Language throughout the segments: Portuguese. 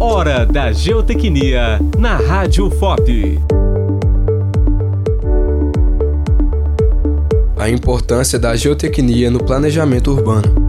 Hora da Geotecnia na Rádio FOP. A importância da geotecnia no planejamento urbano.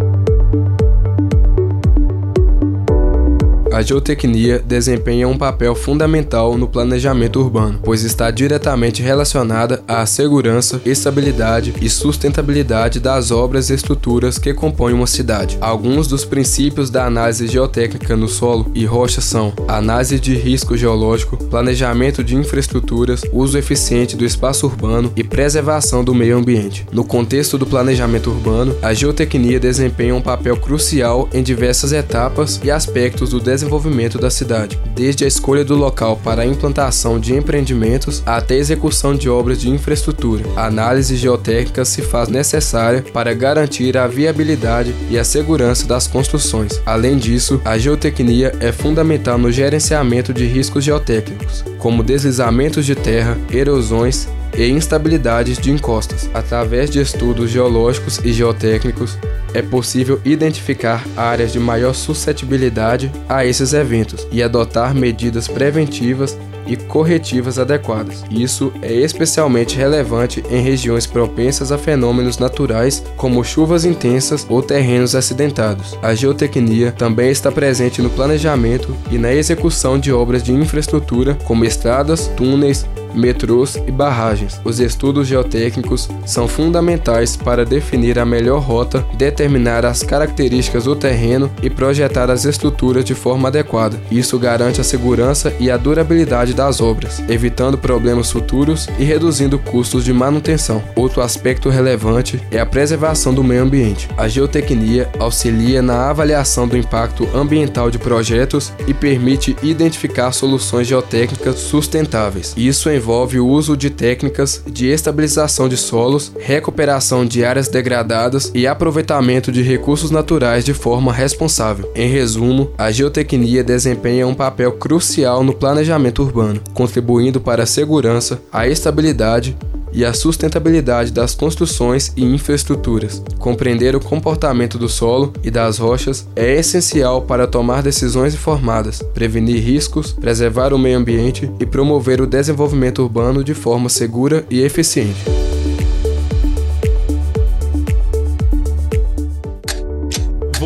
A geotecnia desempenha um papel fundamental no planejamento urbano, pois está diretamente relacionada à segurança, estabilidade e sustentabilidade das obras e estruturas que compõem uma cidade. Alguns dos princípios da análise geotécnica no solo e rocha são análise de risco geológico, planejamento de infraestruturas, uso eficiente do espaço urbano e preservação do meio ambiente. No contexto do planejamento urbano, a geotecnia desempenha um papel crucial em diversas etapas e aspectos do desenvolvimento desenvolvimento da cidade, desde a escolha do local para a implantação de empreendimentos até a execução de obras de infraestrutura. A análise geotécnica se faz necessária para garantir a viabilidade e a segurança das construções. Além disso, a geotecnia é fundamental no gerenciamento de riscos geotécnicos, como deslizamentos de terra, erosões e instabilidades de encostas. Através de estudos geológicos e geotécnicos, é possível identificar áreas de maior suscetibilidade a esses eventos e adotar medidas preventivas e corretivas adequadas. Isso é especialmente relevante em regiões propensas a fenômenos naturais como chuvas intensas ou terrenos acidentados. A geotecnia também está presente no planejamento e na execução de obras de infraestrutura como estradas, túneis, metrôs e barragens. Os estudos geotécnicos são fundamentais para definir a melhor rota, determinar as características do terreno e projetar as estruturas de forma adequada. Isso garante a segurança e a durabilidade das obras, evitando problemas futuros e reduzindo custos de manutenção. Outro aspecto relevante é a preservação do meio ambiente. A geotecnia auxilia na avaliação do impacto ambiental de projetos e permite identificar soluções geotécnicas sustentáveis. Isso envolve o uso de técnicas de estabilização de solos, recuperação de áreas degradadas e aproveitamento de recursos naturais de forma responsável. Em resumo, a geotecnia desempenha um papel crucial no planejamento urbano, contribuindo para a segurança, a estabilidade e a sustentabilidade das construções e infraestruturas. Compreender o comportamento do solo e das rochas é essencial para tomar decisões informadas, prevenir riscos, preservar o meio ambiente e promover o desenvolvimento urbano de forma segura e eficiente.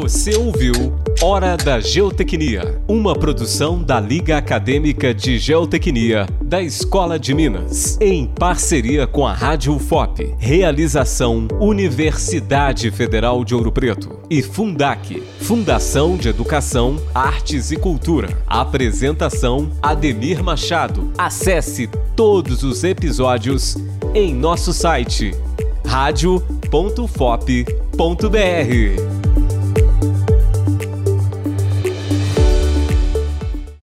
Você ouviu Hora da Geotecnia, uma produção da Liga Acadêmica de Geotecnia da Escola de Minas, em parceria com a Rádio FOP. Realização Universidade Federal de Ouro Preto e Fundac, Fundação de Educação, Artes e Cultura. Apresentação Ademir Machado. Acesse todos os episódios em nosso site radio.fop.br.